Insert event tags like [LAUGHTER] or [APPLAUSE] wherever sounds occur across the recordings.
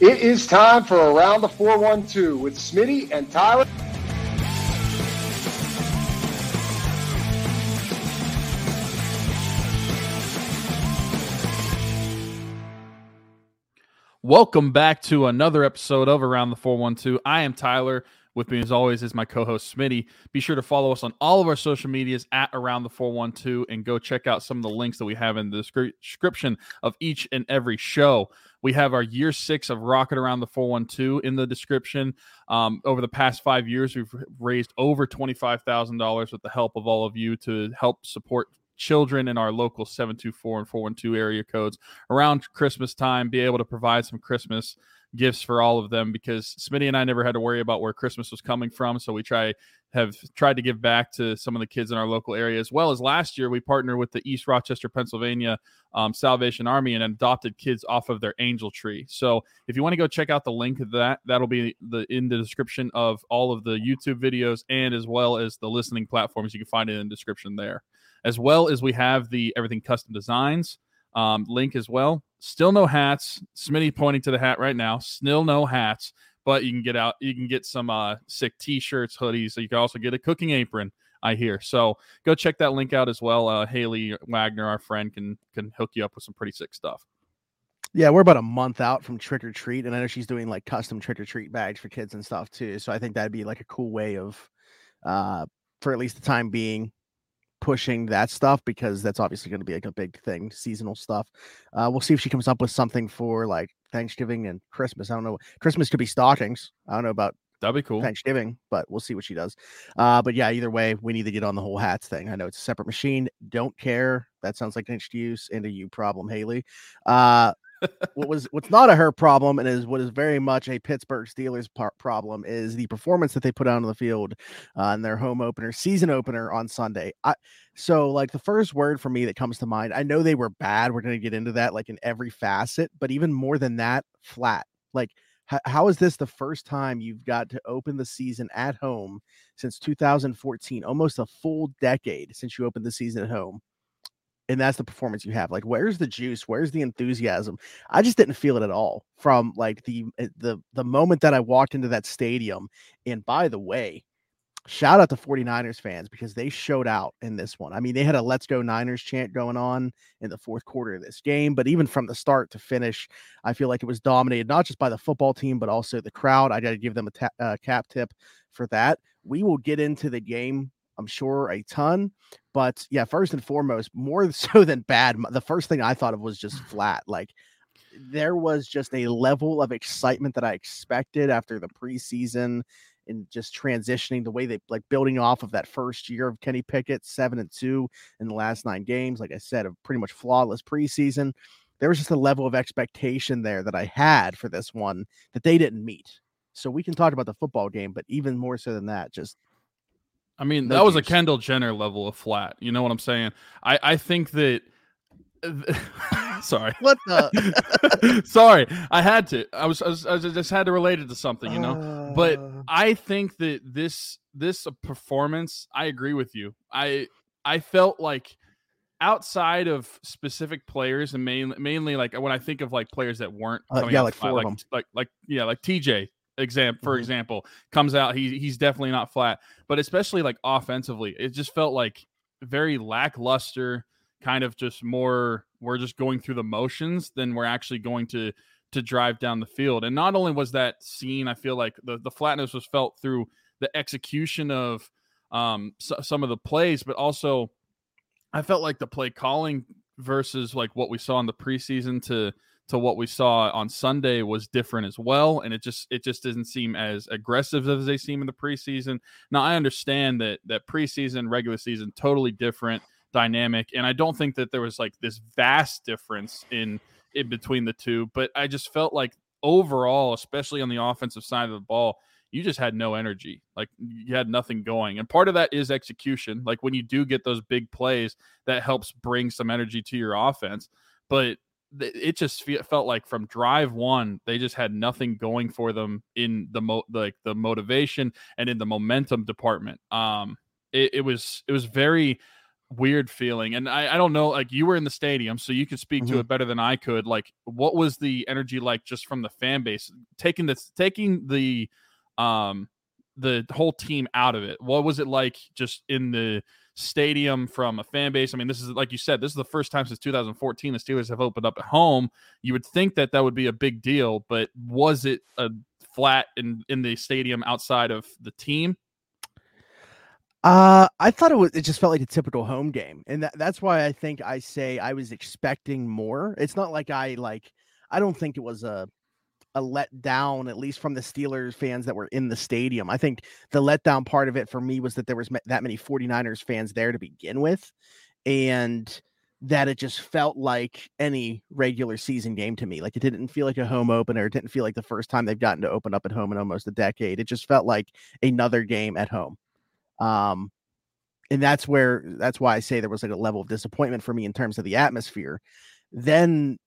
It is time for Around the 412 with Smitty and Tyler. Welcome back to another episode of Around the 412. I am Tyler. With me, as always, is my co host Smitty. Be sure to follow us on all of our social medias at Around the 412 and go check out some of the links that we have in the description of each and every show. We have our year six of Rockin' Around the 412 in the description. Um, over the past five years, we've raised over $25,000 with the help of all of you to help support children in our local 724 and 412 area codes around Christmas time, be able to provide some Christmas gifts for all of them because Smitty and I never had to worry about where Christmas was coming from. So we try have tried to give back to some of the kids in our local area as well as last year we partnered with the East Rochester, Pennsylvania um, Salvation Army and adopted kids off of their angel tree. So if you want to go check out the link of that, that'll be the in the description of all of the YouTube videos and as well as the listening platforms. You can find it in the description there as well as we have the everything custom designs um, link as well. Still no hats. Smitty pointing to the hat right now. Still no hats, but you can get out. You can get some uh, sick T-shirts, hoodies. So you can also get a cooking apron. I hear. So go check that link out as well. Uh, Haley Wagner, our friend, can can hook you up with some pretty sick stuff. Yeah, we're about a month out from trick or treat, and I know she's doing like custom trick or treat bags for kids and stuff too. So I think that'd be like a cool way of, uh, for at least the time being, pushing that stuff because that's obviously going to be like a big thing, seasonal stuff. Uh, we'll see if she comes up with something for like Thanksgiving and Christmas. I don't know. Christmas could be stockings. I don't know about That'd be cool. Thanksgiving, but we'll see what she does. Uh, but yeah, either way, we need to get on the whole hats thing. I know it's a separate machine. Don't care. That sounds like an excuse and a you problem, Haley. Uh, what was what's not a her problem and is what is very much a Pittsburgh Steelers par- problem is the performance that they put out on the field uh, in their home opener, season opener on Sunday. I, so like the first word for me that comes to mind, I know they were bad. We're going to get into that like in every facet, but even more than that, flat. Like how is this the first time you've got to open the season at home since 2014 almost a full decade since you opened the season at home and that's the performance you have. Like, where's the juice? Where's the enthusiasm? I just didn't feel it at all from like the eh, the the moment that I walked into that stadium. And by the way, shout out to 49ers fans because they showed out in this one. I mean, they had a let's go Niners chant going on in the fourth quarter of this game, but even from the start to finish, I feel like it was dominated not just by the football team, but also the crowd. I got to give them a ta- uh, cap tip for that. We will get into the game I'm sure a ton. But yeah, first and foremost, more [LAUGHS] so than bad, the first thing I thought of was just [LAUGHS] flat. Like there was just a level of excitement that I expected after the preseason and just transitioning the way they like building off of that first year of Kenny Pickett, seven and two in the last nine games. Like I said, a pretty much flawless preseason. There was just a level of expectation there that I had for this one that they didn't meet. So we can talk about the football game, but even more so than that, just I mean, no that was a Kendall Jenner level of flat. You know what I'm saying? I I think that. Uh, [LAUGHS] [LAUGHS] sorry. What the? [LAUGHS] sorry, I had to. I was, I was, I just had to relate it to something, you know. Uh... But I think that this this performance, I agree with you. I I felt like outside of specific players and mainly mainly like when I think of like players that weren't uh, yeah like four like, of them like like yeah like TJ exam for mm-hmm. example comes out he he's definitely not flat but especially like offensively it just felt like very lackluster kind of just more we're just going through the motions than we're actually going to to drive down the field. And not only was that seen i feel like the the flatness was felt through the execution of um so, some of the plays but also i felt like the play calling versus like what we saw in the preseason to to what we saw on Sunday was different as well, and it just it just doesn't seem as aggressive as they seem in the preseason. Now I understand that that preseason, regular season, totally different dynamic, and I don't think that there was like this vast difference in in between the two, but I just felt like overall, especially on the offensive side of the ball, you just had no energy. Like you had nothing going. And part of that is execution. Like when you do get those big plays, that helps bring some energy to your offense. But it just felt like from drive one they just had nothing going for them in the mo like the motivation and in the momentum department um it, it was it was very weird feeling. And I, I don't know, like you were in the stadium, so you could speak Mhm. to it better than I could. Like, what was the energy like just from the fan base taking the taking the um the whole team out of it? What was it like just in the stadium from a fan base? I mean, this is like you said, this is the first time since 2014 the Steelers have opened up at home. You would think that that would be a big deal, but was it a flat in in the stadium outside of the team? Uh, I thought it was. It just felt like a typical home game, and that, that's why I think I say I was expecting more. It's not like I like. I don't think it was a a letdown, at least from the Steelers fans that were in the stadium. I think the letdown part of it for me was that there was that many 49ers fans there to begin with, and that it just felt like any regular season game to me. Like it didn't feel like a home opener. It didn't feel like the first time they've gotten to open up at home in almost a decade. It just felt like another game at home. Um, and that's where that's why I say there was like a level of disappointment for me in terms of the atmosphere. Then,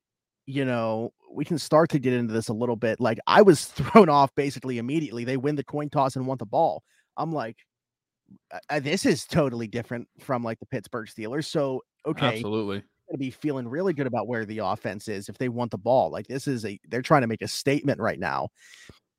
you know, we can start to get into this a little bit. Like I was [LAUGHS] thrown off basically immediately. They win the coin toss and want the ball. I'm like, "Uh, uh, this is totally different from like the Pittsburgh Steelers. So okay, Absolutely. to be feeling really good about where the offense is if they want the ball. Like this is a they're trying to make a statement right now.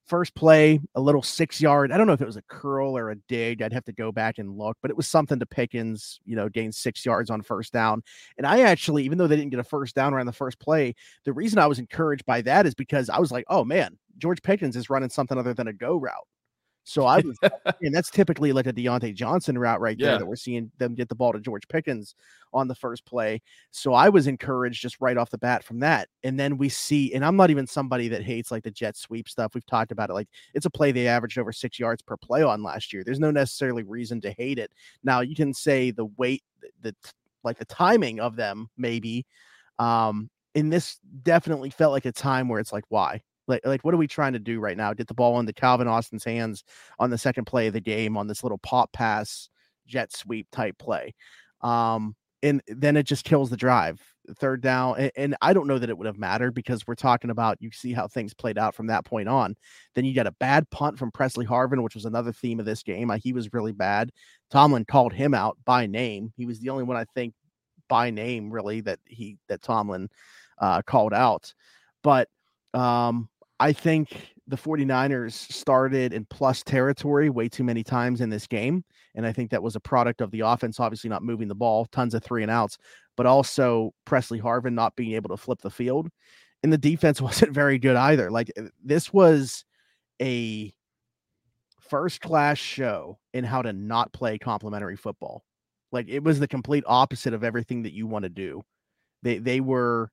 First play, a little six yard. I don't know if it was a curl or a dig. I'd have to go back and look, but it was something to Pickens, you know, gain six yards on first down. And I actually, even though they didn't get a first down around the first play, the reason I was encouraged by that is because I was like, oh man, George Pickens is running something other than a go route. So I was, [LAUGHS] and that's typically like a Diontae Johnson route right there Yeah. that we're seeing them get the ball to George Pickens on the first play. So I was encouraged just right off the bat from that. And then we see, and I'm not even somebody that hates like the jet sweep stuff. We've talked about it. Like it's a play they averaged over six yards per play on last year. There's no necessarily reason to hate it. Now you can say the weight, the, the like the timing of them, maybe. Um, and this definitely felt like a time where it's like, why? Like, like, what are we trying to do right now? Get the ball into Calvin Austin's hands on the second play of the game on this little pop pass jet sweep type play. Um, and then it just kills the drive. Third down, and, and I don't know that it would have mattered because we're talking about you see how things played out from that point on. Then you got a bad punt from Pressley Harvin, which was another theme of this game. Uh, He was really bad. Tomlin called him out by name. He was the only one I think by name really that he that Tomlin uh, called out. But um, I think the 49ers started in plus territory way too many times in this game. And I think that was a product of the offense, obviously not moving the ball, tons of three and outs, but also Pressley Harvin not being able to flip the field. And the defense [LAUGHS] wasn't very good either. Like uh, this was a first class show in how to not play complementary football. Like it was the complete opposite of everything that you want to do. They they were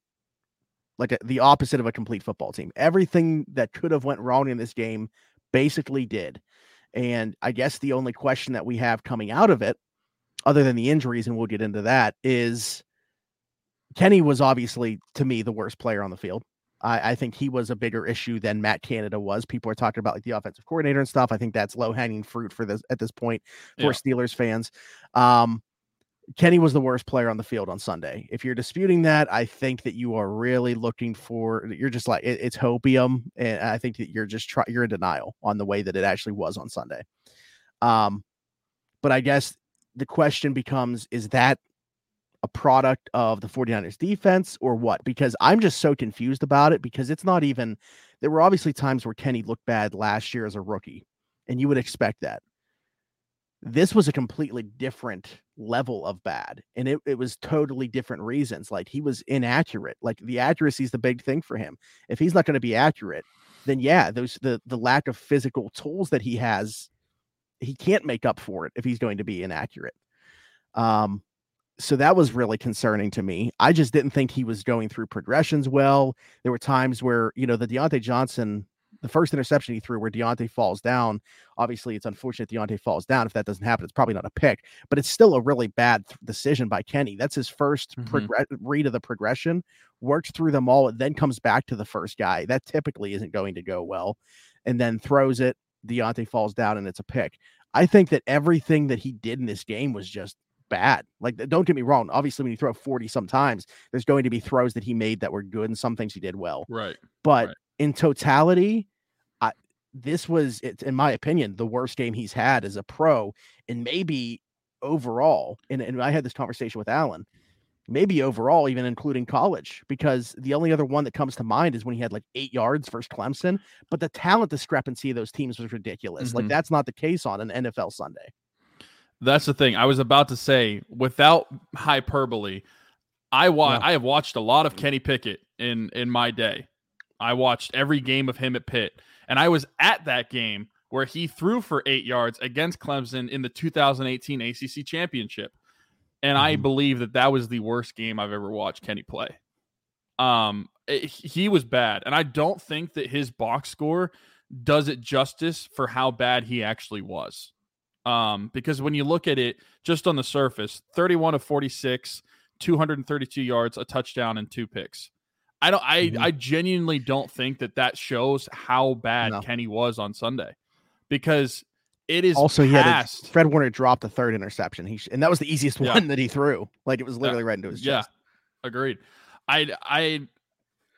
like a, the opposite of a complete football team. Everything that could have went wrong in this game basically did. And I guess the only question that we have coming out of it, other than the injuries, and we'll get into that, is Kenny was obviously to me the worst player on the field. I, I think he was a bigger issue than Matt Canada was. People are talking about like the offensive coordinator and stuff. I think that's low hanging fruit for this at this point for Yeah. Steelers fans. Um, Kenny was the worst player on the field on Sunday. If you're disputing that, I think that you are really looking for. You're just like it, it's hopium, and I think that you're just try, you're in denial on the way that it actually was on Sunday. Um, but I guess the question becomes: Is that a product of the 49ers defense or what? Because I'm just so confused about it because it's not even. There were obviously times where Kenny looked bad last year as a rookie, and you would expect that this was a completely different level of bad and it, it was totally different reasons like he was inaccurate like the accuracy is the big thing for him. If he's not going to be accurate then yeah those the the lack of physical tools that he has he can't make up for it if he's going to be inaccurate. Um so that was really concerning to me. I just didn't think he was going through progressions well. There were times where you know the Diontae Johnson the first interception he threw where Diontae falls down obviously it's unfortunate Diontae falls down. If that doesn't happen, it's probably not a pick, but it's still a really bad th- decision by Kenny. That's his 1st Mhm. progress read of the progression, works through them all, and then comes back to the first guy. That typically isn't going to go well, and then throws it. Diontae falls down, and it's a pick. I think that everything that he did in this game was just bad. Like, don't get me wrong. Obviously, when you throw 40 sometimes, there's going to be throws that he made that were good and some things he did well Right. but Right. in totality this was in my opinion the worst game he's had as a pro and maybe overall, and, and I had this conversation with Alan, maybe overall, even including college, because the only other one that comes to mind is when he had like eight yards versus Clemson. But the talent discrepancy of those teams was ridiculous. Mhm. Like that's not the case on an NFL Sunday. That's the thing. I was about to say, without hyperbole, I wa- Yeah. I have watched a lot of Kenny Pickett in in my day. I watched every game of him at Pitt, and I was at that game where he threw for eight yards against Clemson in the 2018 ACC championship, and I Mhm. believe that that was the worst game I've ever watched Kenny play. Um, it- he was bad, and I don't think that his box score does it justice for how bad he actually was. Um, because when you look at it just on the surface, 31 of 46, 232 yards, a touchdown, and two picks. I don't. I Mhm. I genuinely don't think that that shows how bad No. Kenny was on Sunday, because it is Also, he had past. his, Fred Warner dropped the third interception. He sh- and that was the easiest Yeah. one that he threw. Like it was Yeah. literally right into his Yeah, chest. agreed. I I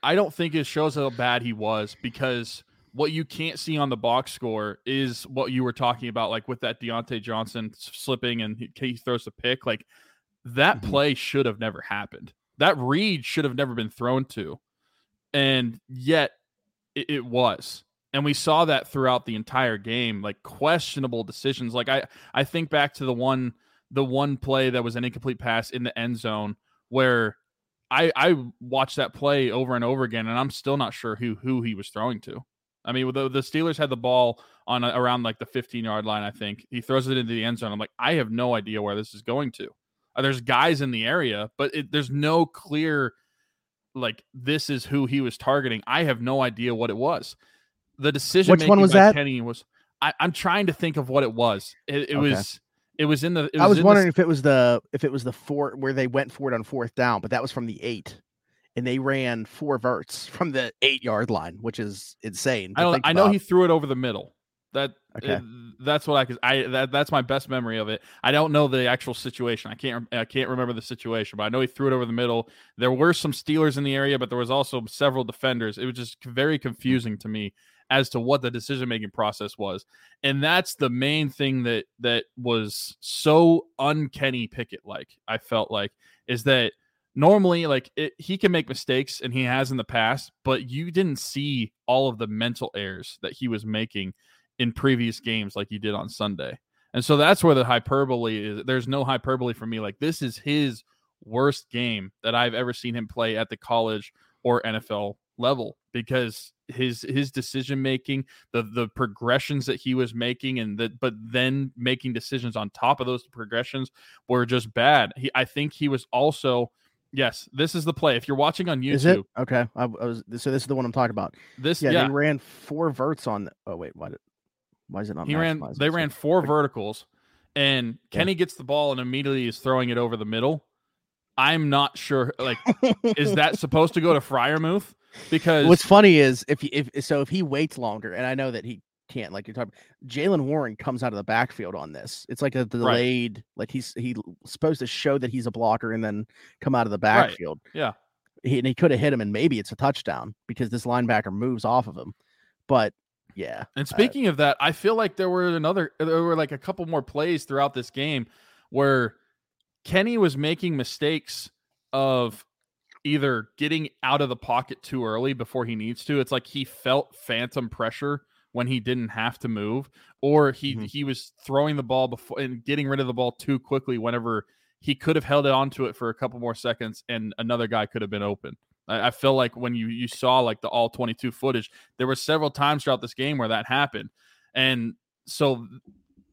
I don't think it shows how bad he was because what you can't see on the box score is what you were talking about, like with that Diontae Johnson slipping and he, he throws a pick. Like that Mhm. play should have never happened. That read should have never been thrown to, and yet it, it was. And we saw that throughout the entire game, like questionable decisions. Like I, I think back to the one, the one play that was an incomplete pass in the end zone where I I watched that play over and over again, and I'm still not sure who who he was throwing to. I mean, the, the Steelers had the ball on around like the 15 yard line. I think he throws it into the end zone. I'm like, I have no idea where this is going to. Uh, there's guys in the area, but it, there's no clear like this is who he was targeting. I have no idea what it was. The decision. Which one was that? Kenny was. I, I'm trying to think of what it was. It, it Okay. was. It was in the. It I was in the wondering if it was the if it was the four where they went for it on fourth down, but that was from the eight, and they ran four verts [LAUGHS] from the eight yard line, which is insane. I don't. I know he threw it over the middle. That Okay. uh, that's what I could. I that that's my best memory of it. I don't know the actual situation. I can't. I can't remember the situation, but I know he threw it over the middle. There were some Steelers in the area, but there was also several defenders. It was just very confusing to me as to what the decision making process was, and that's the main thing that that was so unkenny Pickett like. I felt like is that normally like it, he can make mistakes and he has in the past but you didn't see all of the mental errors that he was making in previous games like you did on sunday and so that's where the hyperbole is there's no hyperbole for me like this is his worst game that i've ever seen him play at the college or nfl level because his his decision making the the progressions that he was making and that but then making decisions on top of those progressions were just bad he i think he was also Yes, this is the play. If you're watching on YouTube, okay? I, I was so. This is the one I'm talking about. this Yeah, yeah, they ran four verts on. Oh wait, why did? Why is it not? he ran. They ran four verticals, and Yeah. Kenny gets the ball and immediately is throwing it over the middle. I'm not sure. Like, is that [LAUGHS] supposed to go to Freiermuth? Because What's funny is if he, if so if he waits longer, and I know that he can't, like you're talking, Jaylen Warren comes out of the backfield on this. It's like a delayed, like he's he's supposed to show that he's a blocker and then come out of the Right. backfield. Yeah. he, and he could have hit him, and maybe it's a touchdown because this linebacker moves off of him. But yeah, And speaking of that, I feel like there were another there were like a couple more plays throughout this game where Kenny was making mistakes of either getting out of the pocket too early before he needs to. It's like he felt phantom pressure when he didn't have to move or he Mhm. he was throwing the ball before and getting rid of the ball too quickly whenever he could have held it onto it for a couple more seconds and another guy could have been open. I, I feel like when you you saw like the all 22 footage, there were several times throughout this game where that happened. And so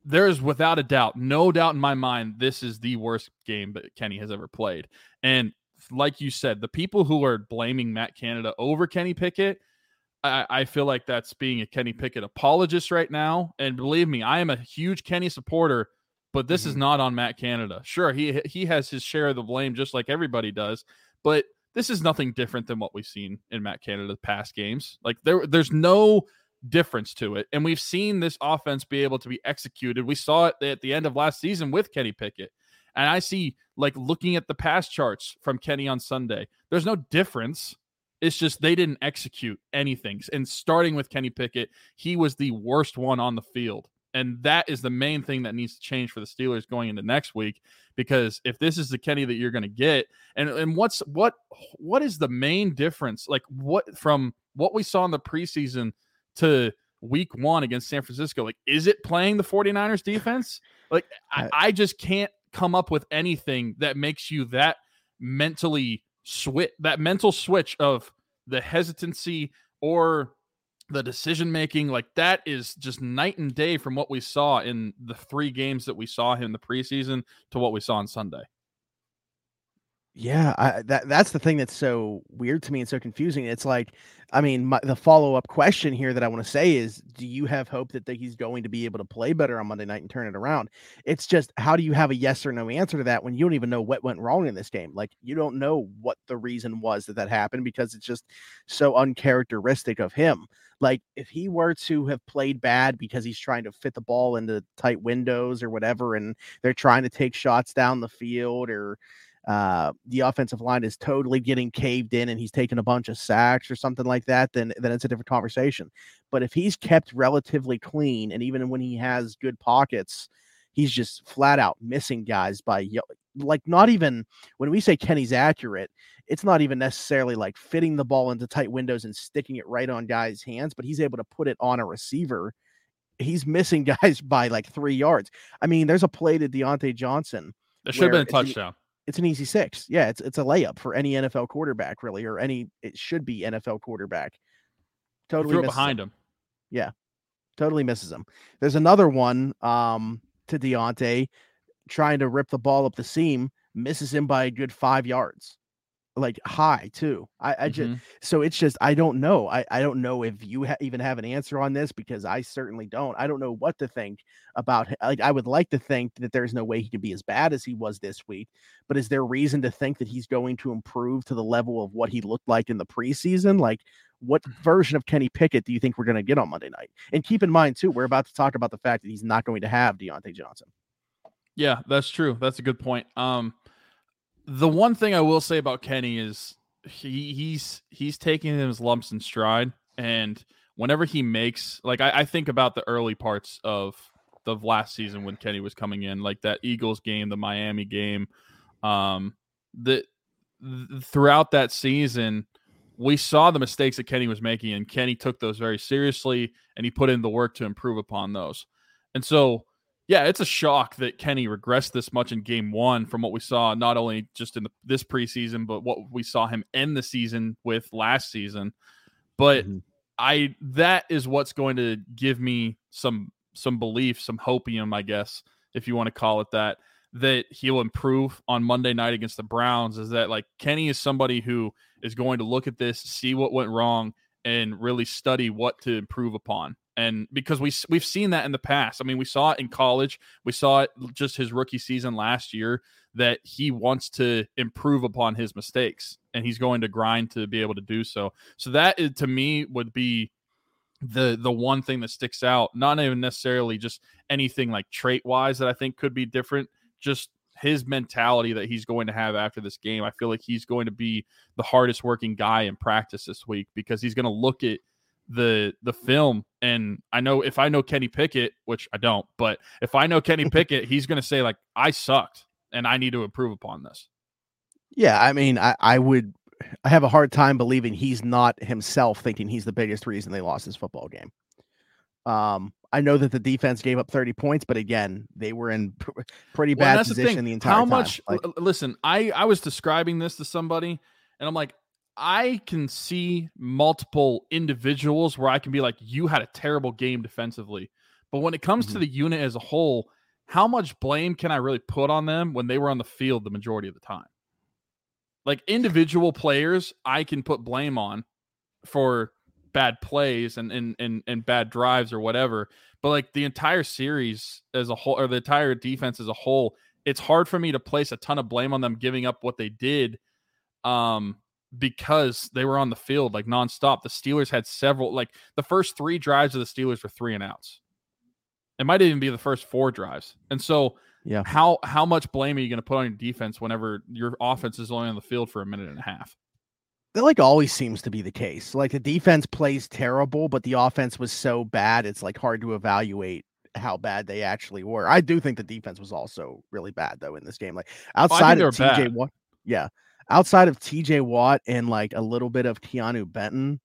there is without a doubt, no doubt in my mind, this is the worst game that Kenny has ever played. And like you said, the people who are blaming Matt Canada over Kenny Pickett, I, I feel like that's being a Kenny Pickett apologist right now. And believe me, I am a huge Kenny supporter, but this is Mhm. not on Matt Canada. Sure, he he has his share of the blame, just like everybody does, but this is nothing different than what we've seen in Matt Canada's past games. Like there, there's no difference to it, and we've seen this offense be able to be executed. We saw it at the end of last season with Kenny Pickett, and I see like looking at the pass charts from Kenny on Sunday. There's no difference. It's just they didn't execute anything. And starting with Kenny Pickett, he was the worst one on the field And that is the main thing that needs to change for the Steelers going into next week. Because if this is the Kenny that you're going to get, and and what's what what is the main difference? Like what from what we saw in the preseason to week one against San Francisco? Like, is it playing the 49ers defense? Like, I, I just can't come up with anything that makes you that mentally switch that mental switch of the hesitancy or the decision making like that is just night and day from what we saw in the three games that we saw him in the preseason to what we saw on Sunday. Yeah, I, that that's the thing that's so weird to me and so confusing. It's like, I mean, my, the follow up question here that I want to say is, do you have hope that, that he's going to be able to play better on Monday night and turn it around? It's just, how do you have a yes or no answer to that when you don't even know what went wrong in this game? Like, you don't know what the reason was that that happened because it's just so uncharacteristic of him. Like, if he were to have played bad because he's trying to fit the ball into tight windows or whatever, and they're trying to take shots down the field or uh, the offensive line is totally getting caved in and he's taking a bunch of sacks or something like that, then then it's a different conversation. But if he's kept relatively clean and even when he has good pockets, he's just flat out missing guys by like not even when we say Kenny's accurate, it's not even necessarily like fitting the ball into tight windows and sticking it right on guys' hands, but he's able to put it on a receiver. He's missing [LAUGHS] guys by like three yards. I mean, there's a play to Diontae Johnson. There should have been a touchdown it's an easy six. Yeah, it's it's a layup for any NFL quarterback, really, or any it should be NFL quarterback. Totally behind him. him. Yeah, totally misses him. There's another one um, to Diontae trying to rip the ball up the seam, misses him by a good five yards like high too. I, I mm-hmm. just so it's just I don't know. I, I don't know if you ha- even have an answer on this because I certainly don't. I don't know what to think about. Like I would like to think that there's no way he could be as bad as he was this week, but is there reason to think that he's going to improve to the level of what he looked like in the preseason? Like what version of Kenny Pickett do you think we're going to get on Monday night? And keep in mind too, we're about to talk about the fact that he's not going to have Diontae Johnson. Yeah, that's true. That's a good point. Um, the one thing I will say about Kenny is he he's he's taking his lumps in stride, and whenever he makes like I, I think about the early parts of the last season when Kenny was coming in, like that Eagles game, the Miami game, um, the th- throughout that season, we saw the mistakes that Kenny was making, and Kenny took those very seriously, and he put in the work to improve upon those. And so yeah, it's a shock that Kenny regressed this much in game one from what we saw, not only just in the, this preseason, but what we saw him end the season with last season. But mm-hmm. I that is what's going to give me some some belief, some hopium, I guess, if you want to call it that, that he'll improve on Monday night against the Browns. Is that like Kenny is somebody who is going to look at this, see what went wrong, and really study what to improve upon and because we we've seen that in the past. I mean, we saw it in college. We saw it just his rookie season last year that he wants to improve upon his mistakes and he's going to grind to be able to do so. So that is, to me would be the the one thing that sticks out. Not even necessarily just anything like trait wise that I think could be different. Just his mentality that he's going to have after this game. I feel like he's going to be the hardest working guy in practice this week because he's going to look at the the film and I know if I know Kenny Pickett, which I don't, but if I know Kenny [LAUGHS] Pickett, he's going to say like I sucked and I need to improve upon this. Yeah, I mean, I I would I have a hard time believing he's not himself thinking he's the biggest reason they lost this football game. Um, I know that the defense gave up 30 points, but again, they were in pr- pretty bad well, position the, the, entire How time. much? Like, listen, I I was describing this to somebody, and I'm like, I can see multiple individuals where I can be like, you had a terrible game defensively. But when it comes mm-hmm. to the unit as a whole, how much blame can I really put on them when they were on the field the majority of the time? Like individual players, I can put blame on for bad plays and, and and and bad drives or whatever. But like the entire series as a whole or the entire defense as a whole, it's hard for me to place a ton of blame on them giving up what they did. Um, because they were on the field like nonstop. The Steelers had several, like the first three drives of the Steelers were three and outs. It might even be the first four drives. And so, yeah, how how much blame are you going to put on your defense whenever your offense is only on the field for a minute and a half? That like always seems to be the case. Like the defense plays terrible, but the offense was so bad, it's like hard to evaluate how bad they actually were. I do think the defense was also really bad though in this game. Like Oh, outside they of TJ bad. Watt, yeah, outside of TJ Watt and like a little bit of Keeanu Benton,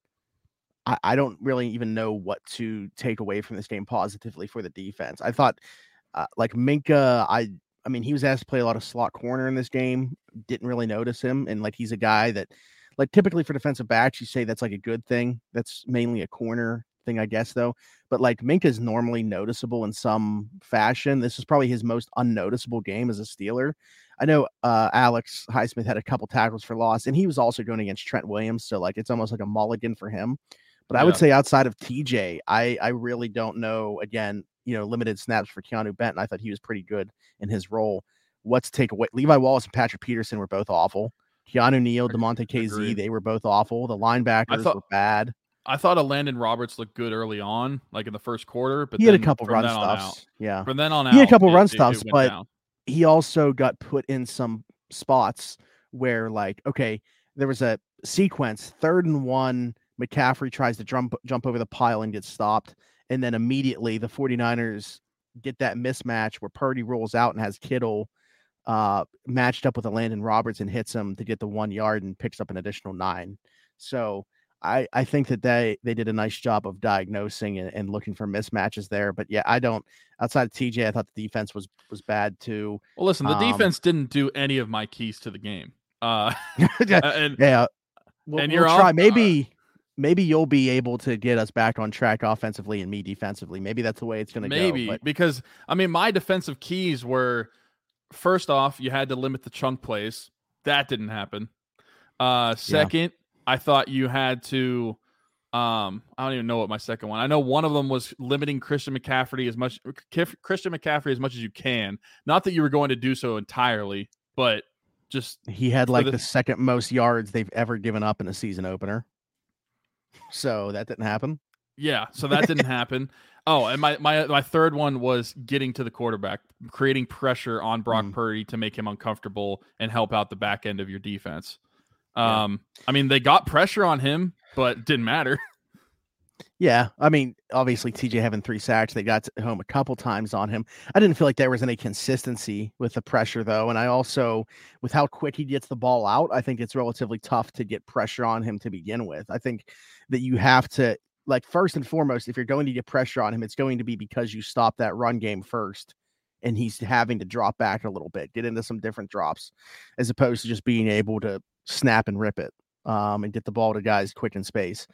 I, I don't really even know what to take away from this game positively for the defense. I thought uh, like Minkah, I I mean he was asked to play a lot of slot corner in this game. Didn't really notice him, and like he's a guy that like typically for defensive backs, you say that's like a good thing. That's mainly a corner thing, I guess, though. But like Minkah is normally noticeable in some fashion. This is probably his most unnoticeable game as a Steeler. I know uh, Alex Highsmith had a couple tackles for loss, and he was also going against Trent Williams, so like it's almost like a mulligan for him. But I would say outside of TJ, I I really don't know. Again, you know, limited snaps for Keeanu Benton. I thought he was pretty good in his role. What's take away? Levi Wallace and Patrick Peterson were both awful. Keanu Neal, Damontae Kazee, agreed. they were both awful. The linebackers thought- were bad. I thought Elandon Roberts looked good early on, like in the first quarter, but He had a couple run stops. out- Yeah. From then on out, He had a couple it- run it- it but down. he also got put in some spots where like okay there was a sequence third and one mccaffrey tries to jump jump over the pile and gets stopped and then immediately the 49ers get that mismatch where purdy rolls out and has kittle uh matched up with elandon roberts and hits him to get the one yard and picks up an additional nine so I, I think that they they did a nice job of diagnosing and, and looking for mismatches there. But yeah, I don't outside of TJ, I thought the defense was was bad too. Well, listen, the um, defense didn't do any of my keys to the game. Uh, [LAUGHS] yeah, [LAUGHS] and yeah. We'll, and we'll you're try. off- Maybe maybe you'll be able to get us back on track offensively and me defensively. Maybe that's the way it's going to maybe go. But because I mean, my defensive keys were first off, you had to limit the chunk plays. That didn't happen. Uh, second, I thought you had to. Um, I don't even know what my second one. I know one of them was limiting Christian McCaffrey as much Christian McCaffrey as much as you can. Not that you were going to do so entirely, but just he had like the- the second most yards they've ever given up in a season opener. So that didn't happen. Yeah, so that didn't [LAUGHS] happen. Oh, and my my my third one was getting to the quarterback, creating pressure on Brock Mm. Purdy to make him uncomfortable and help out the back end of your defense. Yeah. Um, I mean, they got pressure on him, but didn't matter. [LAUGHS] Yeah, I mean, obviously TJ having three sacks, they got home a couple times on him. I didn't feel like there was any consistency with the pressure though, and I also, with how quick he gets the ball out, I think it's relatively tough to get pressure on him to begin with. I think that you have to, like, first and foremost, if you're going to get pressure on him, it's going to be because you stop that run game first, and he's having to drop back a little bit, get into some different drops, as opposed to just being able to snap and rip it um, and get the ball to guys quick in space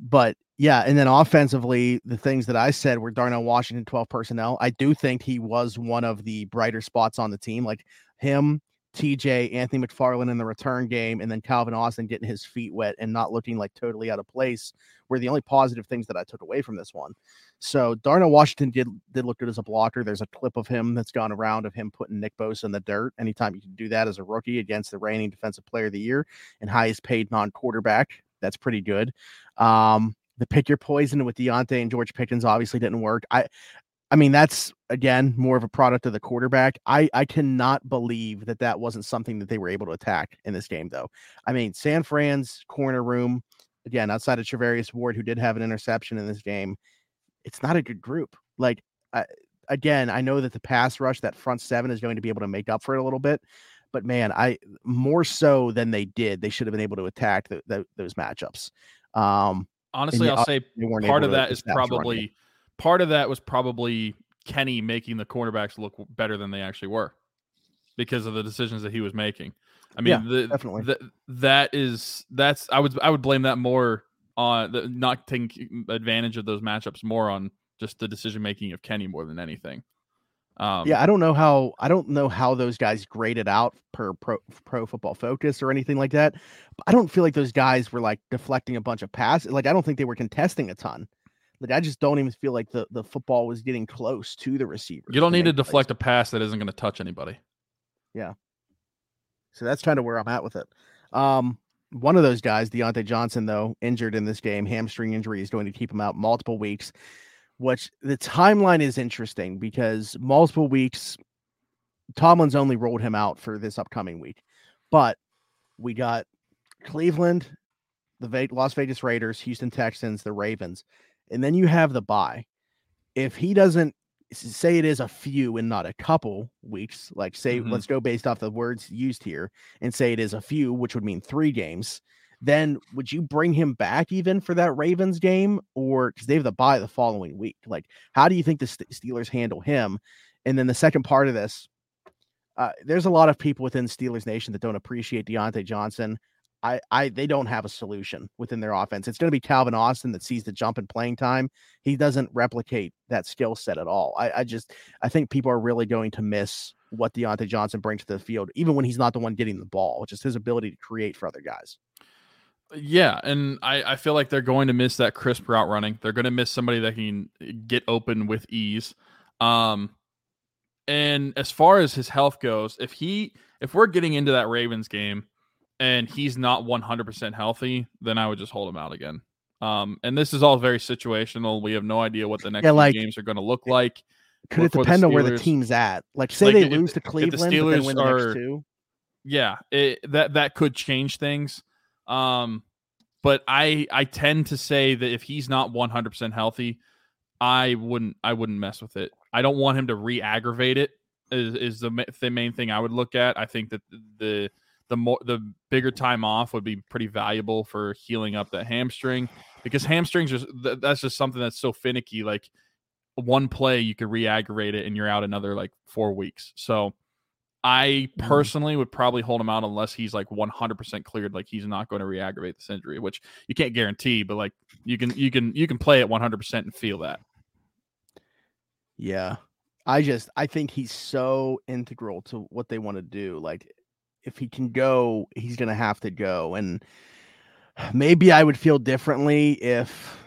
but yeah, and then offensively, the things that I said were Darnell Washington 12 personnel. I do think he was one of the brighter spots on the team, like him, TJ, Anthony McFarland in the return game, and then Calvin Austin getting his feet wet and not looking like totally out of place were the only positive things that I took away from this one. So Darnell Washington did did look good as a blocker. There's a clip of him that's gone around of him putting Nick Bosa in the dirt. Anytime you can do that as a rookie against the reigning defensive player of the year and highest paid non-quarterback, that's pretty good. Um, the pick your poison with Diontae and George Pickens obviously didn't work. I I mean, that's again more of a product of the quarterback. I I cannot believe that that wasn't something that they were able to attack in this game, though. I mean, San Fran's corner room, again, outside of Charvarius Ward, who did have an interception in this game, it's not a good group. Like, I, again, I know that the pass rush, that front seven, is going to be able to make up for it a little bit. But man, I more so than they did, they should have been able to attack the, the, those matchups. Um, Honestly, I'll say part of that is establish a run game. probably part of that was probably Kenny making the cornerbacks look better than they actually were because of the decisions that he was making. I mean, Yeah, the, definitely. th- that is that's I would I would blame that more on the, not taking advantage of those matchups more on just the decision making of Kenny more than anything. Um, yeah, I don't know how I don't know how those guys graded out per pro, pro football focus or anything like that. But I don't feel like those guys were like deflecting a bunch of passes. Like I don't think they were contesting a ton. Like I just don't even feel like the, the football was getting close to the receiver. you don't need to deflect a pass that isn't going to touch anybody. Yeah. So that's kind of where I'm at with it. Um, one of those guys, Diontae Johnson, though, injured in this game, hamstring injury is going to keep him out multiple weeks. Which the timeline is interesting because multiple weeks, Tomlin's only rolled him out for this upcoming week, but we got Cleveland, the Las Vegas Raiders, Houston Texans, the Ravens, and then you have the buy. If he doesn't say it is a few and not a couple weeks, like say, Mhm. let's go based off the words used here and say it is a few, which would mean three games, then would you bring him back even for that Ravens game? Or because they have the buy the following week? Like, how do you think the St- Steelers handle him? And then the second part of this, uh, there's a lot of people within Steelers Nation that don't appreciate Diontae Johnson. I, I, they don't have a solution within their offense. It's going to be Calvin Austin that sees the jump in playing time. He doesn't replicate that skill set at all. I, I just, I think people are really going to miss what Diontae Johnson brings to the field, even when he's not the one getting the ball, is his ability to create for other guys. Yeah, and I, I feel like they're going to miss that crisp route running. They're going to miss somebody that can get open with ease. Um, and as far as his health goes, if he if we're getting into that Ravens game and he's not 100% healthy, then I would just hold him out again. Um, and this is all very situational. We have no idea what the next Yeah, like- games are going to look like. Could it depend on where the team's at? Like, say Like, they if- lose to if the Cleveland, but Steelers win the are- next two. yeah it, that that could change things um but i i tend to say that if he's not 100% healthy i wouldn't i wouldn't mess with it i don't want him to re-aggravate it is, is the, the main thing i would look at i think that the the more the bigger time off would be pretty valuable for healing up that hamstring because hamstrings just th- that's just something that's so finicky like one play you could re-aggravate it and you're out another like four weeks so I Mhm. personally would probably hold him out unless he's like 100% cleared, like he's not going to re-aggravate this injury, which you can't guarantee, but like you can you can you can play at 100% and feel that. Yeah. I just I think he's so integral to what they want to do. Like if he can go, he's going to have to go and [SIGHS] maybe I would feel differently if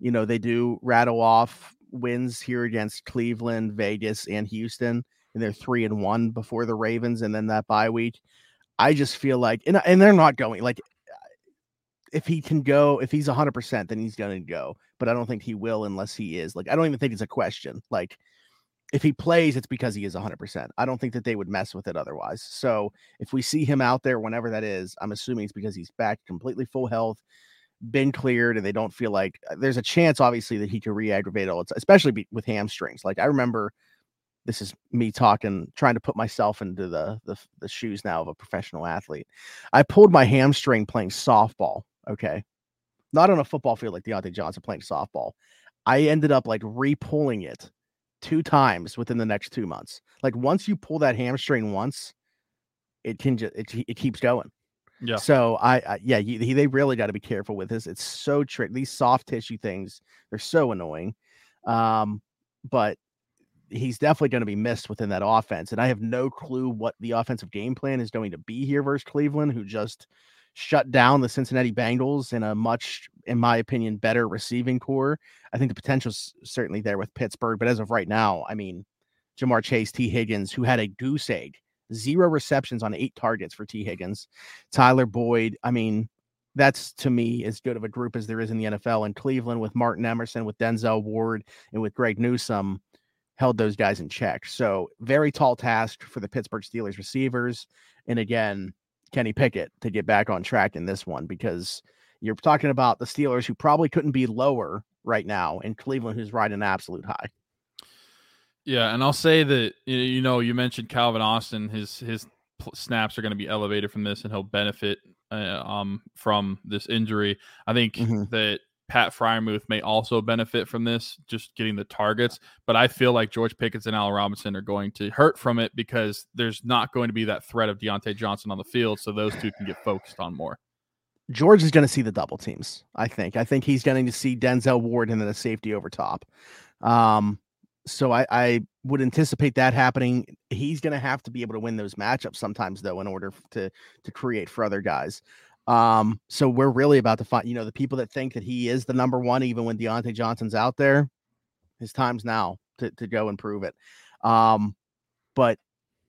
you know they do rattle off wins here against Cleveland, Vegas and Houston and they're 3 and 1 before the Ravens and then that bye week. I just feel like and and they're not going like if he can go, if he's 100%, then he's going to go. But I don't think he will unless he is. Like, I don't even think it's a question. Like, if he plays, it's because he is 100%. I don't think that they would mess with it otherwise. So if we see him out there, whenever that is, I'm assuming it's because he's back completely full health, been cleared, and they don't feel like uh, there's a chance, obviously, that he could re aggravate all, it's especially be, with hamstrings. Like, I remember this is me talking, trying to put myself into the, the the shoes now of a professional athlete. I pulled my hamstring playing softball. Okay, not on a football field like Diontae Johnson playing softball. I ended up like re-pulling it two times within the next two months. Like once you pull that hamstring once, it can just it, it keeps going. Yeah. So I, I yeah, you, he, they really got to be careful with this. It's so trick. These soft tissue things, they're so annoying. Um, but he's definitely going to be missed within that offense. And I have no clue what the offensive game plan is going to be here versus Cleveland, who just shut down the Cincinnati Bengals in a much, in my opinion, better receiving corps. I think the potential's certainly there with Pittsburgh, but as of right now, I mean, Ja'Marr Chase, Tee Higgins, who had a goose egg, zero receptions on eight targets for Tee Higgins, Tyler Boyd. I mean, that's to me as good of a group as there is in the NFL. And Cleveland with Martin Emerson, with Denzel Ward, and with Greg Newsome held those guys in check. So very tall task for the Pittsburgh Steelers receivers. And again, Kenny Pickett to get back on track in this one because you're talking about the Steelers who probably couldn't be lower right now, and Cleveland who's riding an absolute high. Yeah, and I'll say that you know you mentioned Calvin Austin. His his snaps are going to be elevated from this, and he'll benefit uh, um from this injury. I think Mhm. that Pat Freiermuth may also benefit from this, just getting the targets. But I feel like George Pickens and Allen Robinson are going to hurt from it because there's not going to be that threat of Diontae Johnson on the field, so those two can get focused on more. George is going to see the double teams. I think. I think he's going to see Denzel Ward and then a safety over top. Um, so I, I would anticipate that happening. He's going to have to be able to win those matchups sometimes, though, in order to to create for other guys. Um, so we're really about to find, you know, the people that think that he is the number one, even when Diontae Johnson's out there, his time's now to to go and prove it. Um, but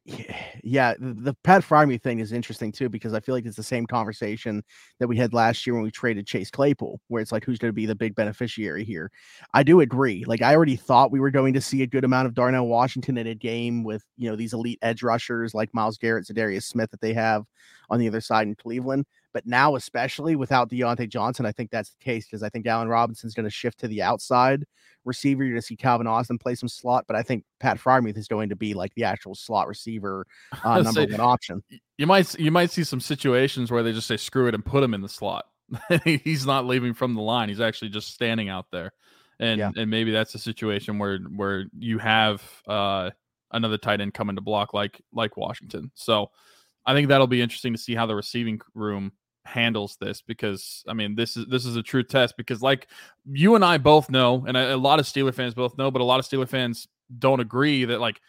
[SIGHS] yeah, the, the Pat Freiermuth thing is interesting too because I feel like it's the same conversation that we had last year when we traded Chase Claypool, where it's like who's going to be the big beneficiary here. I do agree. Like I already thought we were going to see a good amount of Darnell Washington in a game with you know these elite edge rushers like Myles Garrett, Za'Darius Smith that they have on the other side in Cleveland. But now, especially without Diontae Johnson, I think that's the case because I think Allen Robinson's going to shift to the outside receiver. You're going to see Calvin Austin play some slot, but I think Pat Freiermuth is going to be like the actual slot receiver, [LAUGHS] uh, number say, one option. You might you might see some situations where they just say screw it and put him in the slot. [LAUGHS] He's not leaving from the line. He's actually just standing out there, and yeah. and maybe that's a situation where where you have uh, another tight end coming to block like like Washington. So I think that'll be interesting to see how the receiving room handles this because I mean this is this is a true test because like you and I both know and a, a lot of Steeler fans both know but a lot of Steeler fans don't agree that like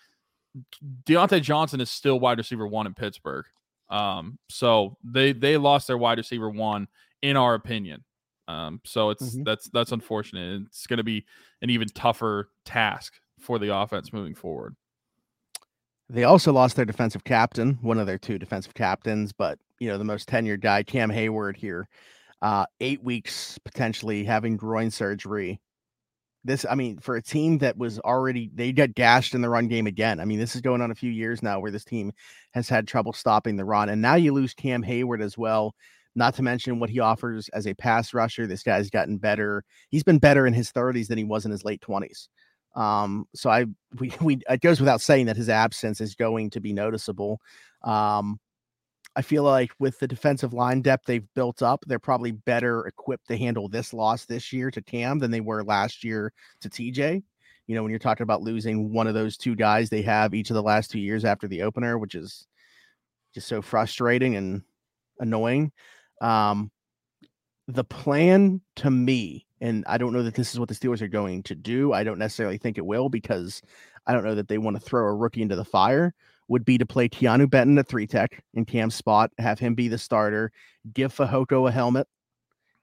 Diontae Johnson is still wide receiver one in Pittsburgh. Um, so they they lost their wide receiver one in our opinion. Um, so it's mm-hmm. that's that's unfortunate. It's going to be an even tougher task for the offense moving forward. They also lost their defensive captain, one of their two defensive captains, but you know, the most tenured guy, Cam Heyward here. Uh, eight weeks potentially having groin surgery. This, I mean, for a team that was already they got gashed in the run game again. I mean, this is going on a few years now where this team has had trouble stopping the run. And now you lose Cam Heyward as well. Not to mention what he offers as a pass rusher. This guy's gotten better. He's been better in his 30s than he was in his late 20s. Um, so I we, [LAUGHS] we it goes without saying that his absence is going to be noticeable. Um, I feel like with the defensive line depth they've built up, they're probably better equipped to handle this loss this year to Cam than they were last year to TJ. You know, when you're talking about losing one of those two guys they have each of the last two years after the opener, which is just so frustrating and annoying. Um, the plan to me and I don't know that this is what the Steelers are going to do. I don't necessarily think it will because I don't know that they want to throw a rookie into the fire. Would be to play Keeanu Benton at three tech in Cam's spot, have him be the starter, give Fehoko a helmet,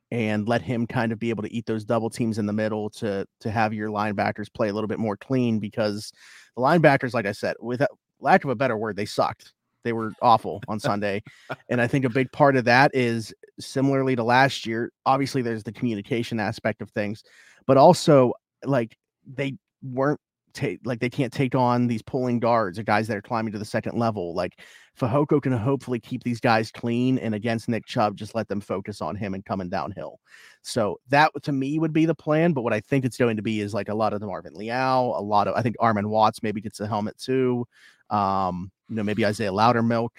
and let him kind of be able to eat those double teams in the middle to to have your linebackers play a little bit more clean because the linebackers, like I said, with lack of a better word, they sucked. They were awful on Sunday. and I think a big part of that is similarly to last year. Obviously, there's the communication aspect of things, but also like they weren't take like they can't take on these pulling guards or guys that are climbing to the second level. Like Fehoko can hopefully keep these guys clean and against Nick Chubb, just let them focus on him and coming downhill. So that to me would be the plan. But what I think it's going to be is like a lot of DeMarvin Leal, a lot of I think Armon Watts maybe gets a helmet too. Um, you know, maybe Isaiah Loudermilk,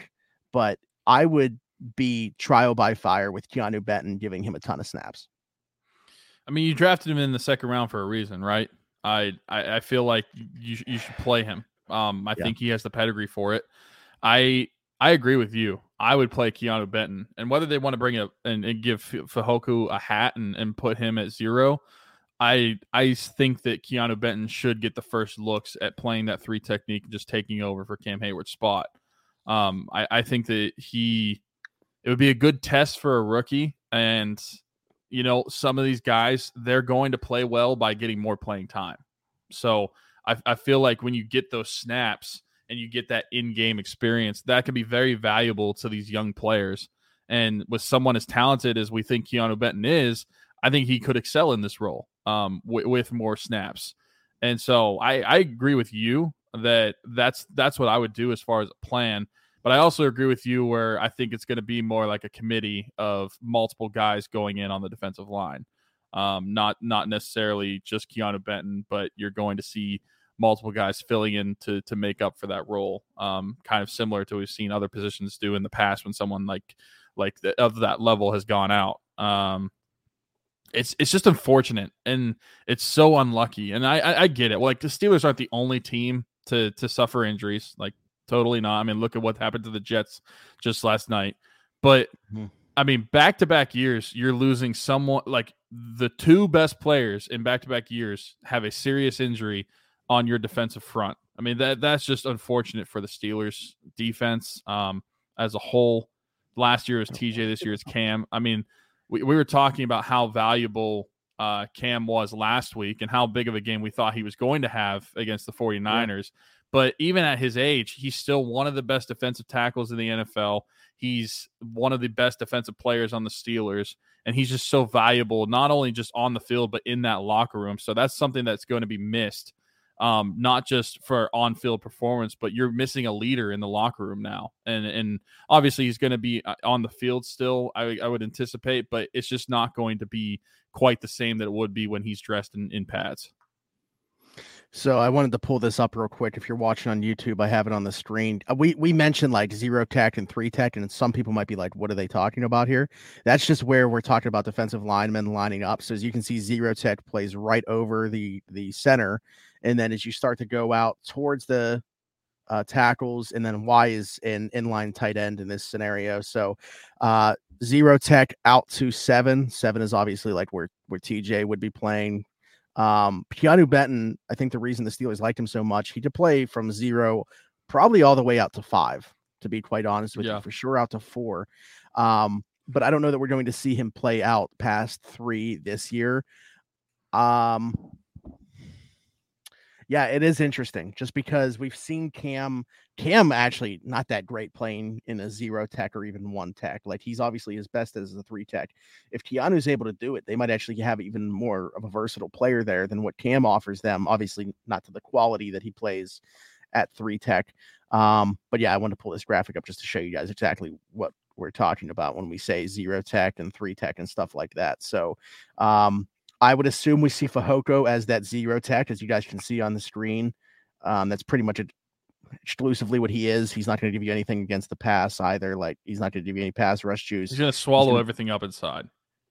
but I would be trial by fire with Keeanu Benton giving him a ton of snaps. I mean, you drafted him in the second round for a reason, right? I I, I feel like you you should play him. Um, I yeah. think he has the pedigree for it. I I agree with you. I would play Keeanu Benton, and whether they want to bring it and, and give Fehoko a hat and, and put him at zero, I I think that Keeanu Benton should get the first looks at playing that three technique and just taking over for Cam Heyward's spot. Um, I, I think that he it would be a good test for a rookie, and you know some of these guys they're going to play well by getting more playing time. So I, I feel like when you get those snaps and you get that in-game experience, that can be very valuable to these young players. And with someone as talented as we think Keeanu Benton is, I think he could excel in this role um, w- with more snaps. And so I, I agree with you that that's that's what I would do as far as a plan. But I also agree with you where I think it's going to be more like a committee of multiple guys going in on the defensive line. Um, not not necessarily just Keeanu Benton, but you're going to see multiple guys filling in to to make up for that role. Um, kind of similar to we've seen other positions do in the past when someone like like the, of that level has gone out. Um, it's it's just unfortunate and it's so unlucky. And I, I, I get it. Like the Steelers aren't the only team to to suffer injuries. Like totally not. I mean, look at what happened to the Jets just last night. But mm-hmm. I mean, back to back years, you're losing someone like the two best players in back to back years have a serious injury on your defensive front. I mean, that that's just unfortunate for the Steelers defense um, as a whole. Last year was TJ, this year is Cam. I mean, we, we were talking about how valuable uh, Cam was last week and how big of a game we thought he was going to have against the 49ers. Yeah. But even at his age, he's still one of the best defensive tackles in the NFL. He's one of the best defensive players on the Steelers. And he's just so valuable, not only just on the field, but in that locker room. So that's something that's going to be missed um, not just for on field performance, but you're missing a leader in the locker room now. And and obviously he's going to be uh, on the field still, I, I, would anticipate, but it's just not going to be quite the same that it would be when he's dressed in, in pads. So I wanted to pull this up real quick. If you're watching on YouTube, I have it on the screen. Uh, we we mentioned like zero tech and three tech, and some people might be like, "What are they talking about here?" That's just where we're talking about defensive linemen lining up. So as you can see, zero tech plays right over the the center, and then as you start to go out towards the uh, tackles, and then Y is in inline tight end in this scenario. So uh, zero tech out to seven. Seven is obviously like where where TJ would be playing um, Keeanu Benton, I think the reason the Steelers liked him so much, he could play from zero, probably all the way out to five, to be quite honest with yeah. you, for sure out to four. Um, but I don't know that we're going to see him play out past three this year. Um, yeah, it is interesting just because we've seen Cam Cam actually not that great playing in a zero tech or even one tech. Like he's obviously his best as a three tech. If Keeanu's able to do it, they might actually have even more of a versatile player there than what Cam offers them. Obviously, not to the quality that he plays at three tech. Um, but yeah, I want to pull this graphic up just to show you guys exactly what we're talking about when we say zero tech and three tech and stuff like that. So um, I would assume we see Fehoko as that zero tech, as you guys can see on the screen. Um, that's pretty much exclusively what he is. He's not going to give you anything against the pass either. Like he's not going to give you any pass rush juice. He's going to swallow gonna, everything up inside.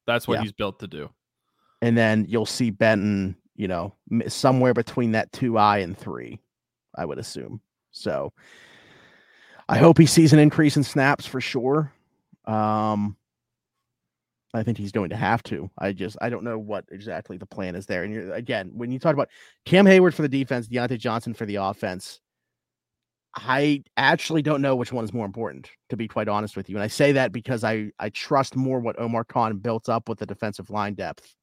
That's what yeah. he's built to do. And then you'll see Benton, you know, somewhere between that two I and three, I would assume. So I hope he sees an increase in snaps for sure. Um, I think he's going to have to. I just I don't know what exactly the plan is there. And again, when you talk about Cam Heyward for the defense, Diontae Johnson for the offense, I actually don't know which one is more important, to be quite honest with you. And I say that because I I trust more what Omar Khan built up with the defensive line depth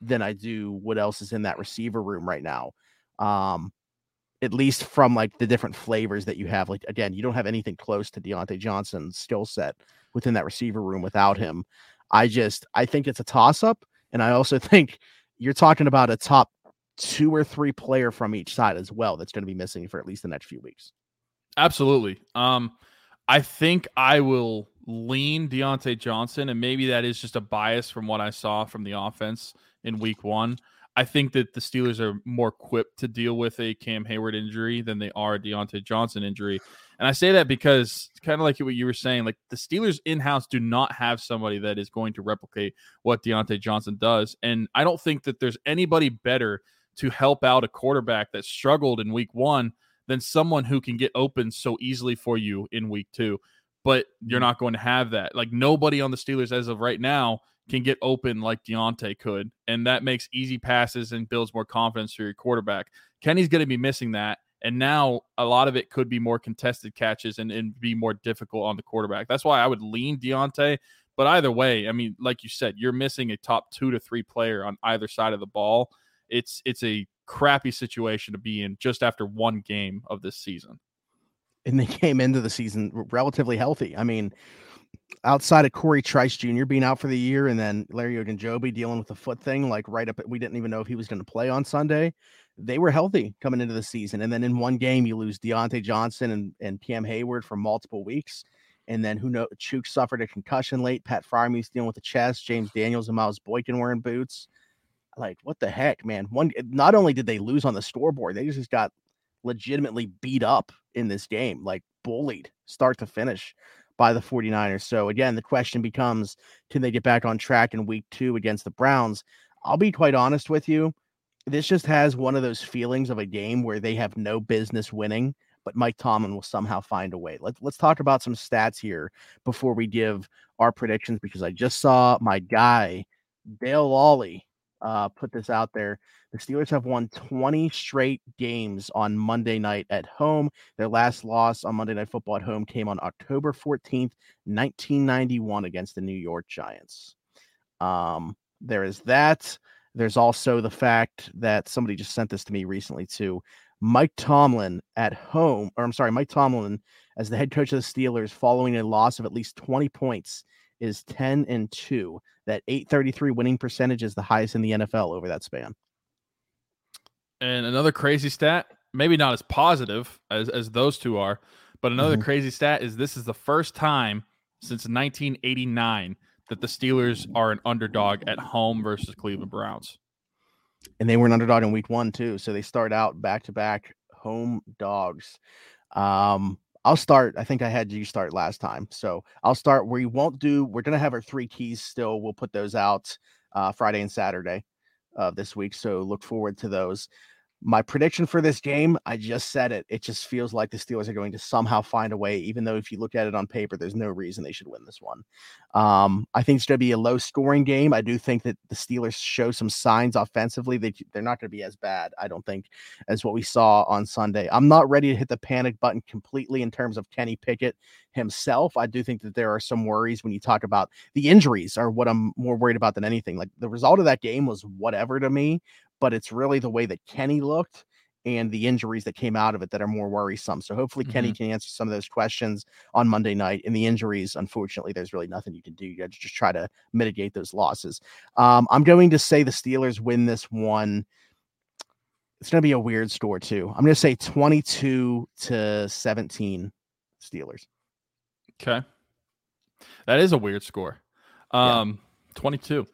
than I do what else is in that receiver room right now. Um, at least from like the different flavors that you have. Like again, you don't have anything close to Diontae Johnson's skill set within that receiver room without him. I just I think it's a toss up, and I also [LAUGHS] think you're talking about a top two or three player from each side as well that's going to be missing for at least the next few weeks. Absolutely. Um, I think I will lean Diontae Johnson, and maybe that is just a bias from what I saw from the offense in week one. I think that the Steelers are more equipped to deal with a Cam Heyward injury than they are a Diontae Johnson injury. And I say that because kind of like what you were saying, like the Steelers in house do not have somebody that is going to replicate what Diontae Johnson does. And I don't think that there's anybody better to help out a quarterback that struggled in week one than someone who can get open so easily for you in week two. But you're mm-hmm. not going to have that. Like nobody on the Steelers as of right now can get open like Diontae could. And that makes easy passes and builds more confidence for your quarterback. Kenny's going to be missing that. And now a lot of it could be more contested catches and, and be more difficult on the quarterback. That's why I would lean Diontae. But either way, I mean, like you said, you're missing a top two to three player on either side of the ball. It's it's a crappy situation to be in just after one game of this season. And they came into the season relatively healthy. I mean, outside of Corey Trice Jr. being out for the year and then Larry Ogunjobi dealing with the foot thing, like right up, we didn't even know if he was going to play on Sunday. They were healthy coming into the season. And then in one game, you lose Diontae Johnson and, and Cam Heyward for multiple weeks. And then who knows? Chuks suffered a concussion late. Pat Freiermuth's dealing with the chest. James Daniels and Miles Boykin wearing boots like what the heck, man? One eh, not only did they lose on the scoreboard, they just got legitimately beat up in this game, like bullied start to finish by the 49ers. So again, the question becomes can they get back on track in week 2 against the Browns? I'll be quite honest with you. This just has one of those feelings of a game where they have no business winning, but Mike Tomlin will somehow find a way. Let's let's talk about some stats here before we give our predictions because I just saw my guy Dale Lolley uh, put this out there. The Steelers have won 20 straight games on Monday night at home. Their last loss on Monday Night Football at home came on October 14th, 1991, against the New York Giants. Um, there is that. There's also the fact that somebody just sent this to me recently, too. Mike Tomlin at home, or I'm sorry, Mike Tomlin as the head coach of the Steelers following a loss of at least 20 points is 10 and 2. That 833 winning percentage is the highest in the NFL over that span. And another crazy stat, maybe not as positive as, as those two are, but another Mhm. crazy stat is this is the first time since 1989 that the Steelers are an underdog at home versus Cleveland Browns. and they were an underdog in week one too. So they start out back to back home dogs. Um, I'll start. I think I had you start last time, so I'll start. We won't do. We're gonna have our three keys still. We'll put those out uh, Friday and Saturday of this week. So look forward to those. My prediction for this game, I just said it. It just feels like the Steelers are going to somehow find a way, even though if you look at it on paper, there's no reason they should win this one. Um, I think it's going to be a low scoring game. I do think that the Steelers show some signs offensively that they're not going to be as bad, I don't think, as what we saw on Sunday. I'm not ready to hit the panic button completely in terms of Kenny Pickett himself. I do think that there are some worries when you talk about the injuries, are what I'm more worried about than anything. Like the result of that game was whatever to me, but it's really the way that Kenny looked and the injuries that came out of it that are more worrisome. So hopefully Kenny can answer some of those questions on Monday night. And the injuries, unfortunately, there's really nothing you can do. You just try to mitigate those losses. Um, I'm going to say the Steelers win this one. It's going to be a weird score too. I'm going to say 22 to 17 Steelers. Okay. That is a weird score. Yeah. Um, 22.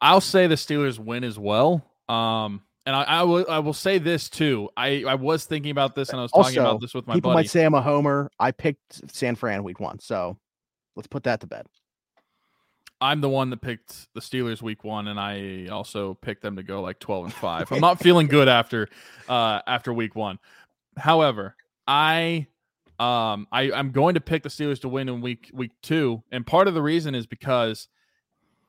I'll say the Steelers win as well. Um, and I, I will I will say this too. I, I was thinking about this and I was talking Also, about this with my People buddy. might say I'm a homer. I picked San Fran week one. So let's put that to bed. I'm the one that picked the Steelers week one, and I also picked them to go like 12 and 5. I'm not [LAUGHS] feeling good after uh after week one. However, I um I, I'm going to pick the Steelers to win in week week two. And part of the reason is because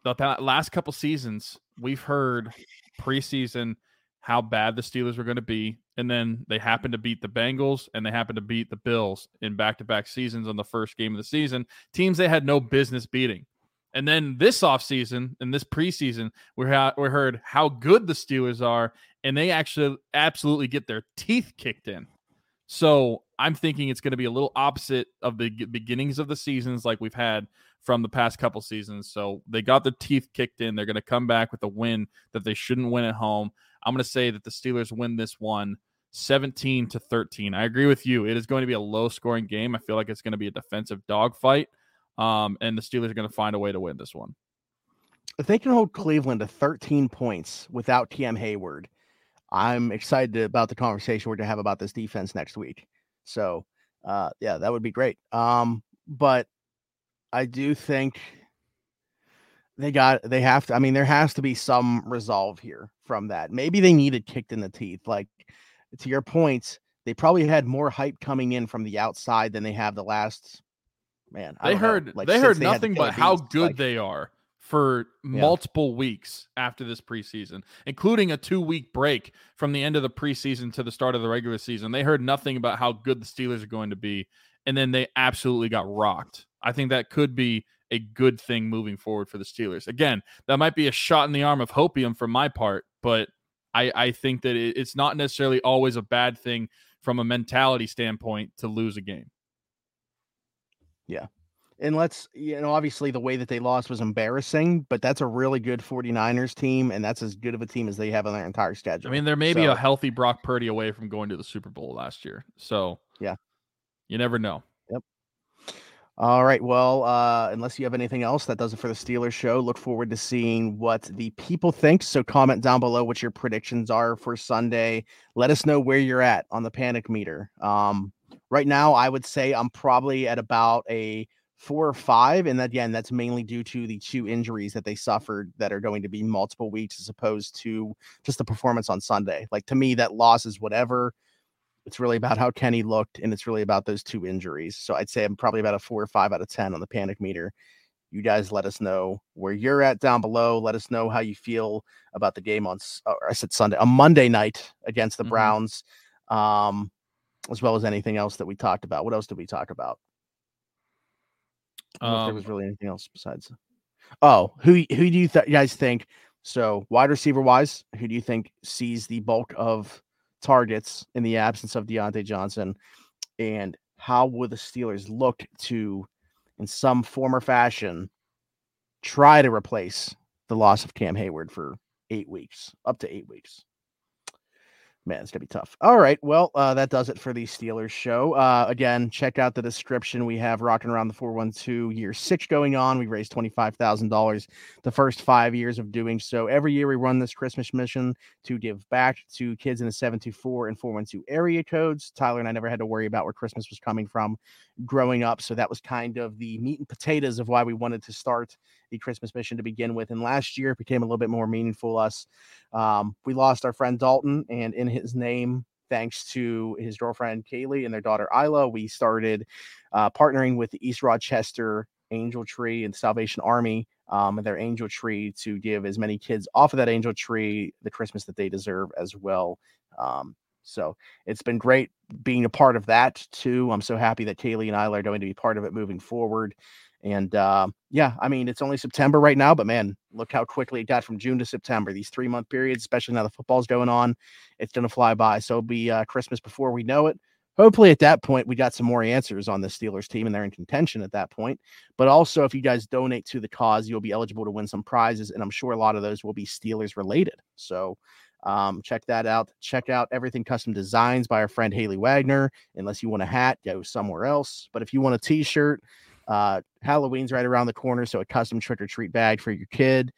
the last couple seasons we've heard preseason how bad the Steelers were going to be. And then they happened to mm-hmm. beat the Bengals and they happened to beat the Bills in back to back seasons on the first game of the season. Teams they had no business beating. And then this offseason and this preseason, we, ha- we heard how good the Steelers are, and they actually absolutely get their teeth kicked in. So I'm thinking it's going to be a little opposite of the beginnings of the seasons like we've had from the past couple seasons. So they got their teeth kicked in. They're going to come back with a win that they shouldn't win at home. I'm going to say that the Steelers win this one 17 to 13. I agree with you. It is going to be a low scoring game. I feel like it's going to be a defensive dogfight. Um, and the Steelers are going to find a way to win this one. If they can hold Cleveland to 13 points without TM Heyward, I'm excited about the conversation we're going to have about this defense next week. So, uh, yeah, that would be great. Um, but I do think they got they have to. I mean, there has to be some resolve here from that. Maybe they needed kicked in the teeth. Like to your point, they probably had more hype coming in from the outside than they have the last. Man, I They heard like, they heard had the nothing Killer but how good like- they are for multiple weeks after this preseason, including a two week break from the end of the preseason to the start of the regular season. They heard nothing about how good the Steelers are going to be, and then they absolutely got rocked. I think that could be a good thing moving forward for the Steelers. Again, that might be a shot in the arm of hopium from my part, but I, I think that it, it's not necessarily always a bad thing from a mentality standpoint to lose a game. Yeah. And let's you know obviously the way that they lost was embarrassing but that's a really good 49ers team and that's as good of a team as they have on their entire schedule I mean, there may be a healthy Brock Purdy away from going to the Super Bowl last year. So, Yeah. You never know. Yep. All right well uh unless you have anything else that does it for the steelers show. Look forward to seeing what the people think so comment down below what your predictions are for sunday. Let us know where you're at on the panic meter. Um right now i would say i'm probably at about a four or five and again that's mainly due to the two injuries that they suffered that are going to be multiple weeks as opposed to just the performance on sunday. Like to me that loss is whatever it's really about how kenny looked and it's really about those two injuries so i'd say i'm probably about a four or five out of ten on the panic meter you guys let us know where you're at down below let us know how you feel about the game on i said sunday a monday night against the Mhm. browns um as well as anything else that we talked about what else did we talk about I don't know if there Um, was really anything else besides. Oh, who who do you th- guys think? So wide receiver wise, who do you think sees the bulk of targets in the absence of Diontae Johnson? And how would the Steelers look to, in some form or fashion, try to replace the loss of Cam Heyward for eight weeks, up to eight weeks? Man, it's gonna be tough. All right, well, uh, that does it for the Steelers show. Uh, again, check out the description. We have rocking around the four one two year six going on. We raised twenty five thousand dollars the first five years of doing so. Every year we run this Christmas mission to give back to kids in the seven two four and four one two area codes. Tyler and I never had to worry about where Christmas was coming from growing up, so that was kind of the meat and potatoes of why we wanted to start the Christmas mission to begin with. And last year it became a little bit more meaningful. Us, um, we lost our friend Dalton, and in his name, thanks to his girlfriend Kaylee and their daughter Isla, we started uh, partnering with the East Rochester Angel Tree and Salvation Army um, and their angel tree to give as many kids off of that angel tree the Christmas that they deserve as well. Um, so it's been great being a part of that too. I'm so happy that Kaylee and Isla are going to be part of it moving forward. And uh, yeah, I mean, it's only September right now, but man, look how quickly it got from June to September. These three month periods, especially now the football's going on, it's going to fly by. So it'll be uh, Christmas before we know it. Hopefully, at that point, we got some more answers on the Steelers team and they're in contention at that point. But also, if you guys donate to the cause, you'll be eligible to win some prizes. And I'm sure a lot of those will be Steelers related. So um, check that out. Check out everything custom designs by our friend Haley Wagner. Unless you want a hat, go somewhere else. But if you want a t shirt, uh, Halloween's right around the corner, so a custom trick or treat bag for your kid.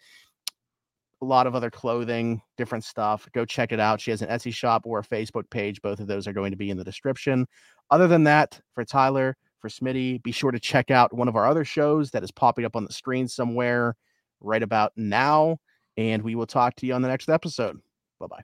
A lot of other clothing, different stuff. Go check it out. She has an Etsy shop or a Facebook page. Both of those are going to be in the description. Other than that, for Tyler, for Smitty, be sure to check out one of our other shows that is popping up on the screen somewhere right about now. And we will talk to you on the next episode. Bye bye.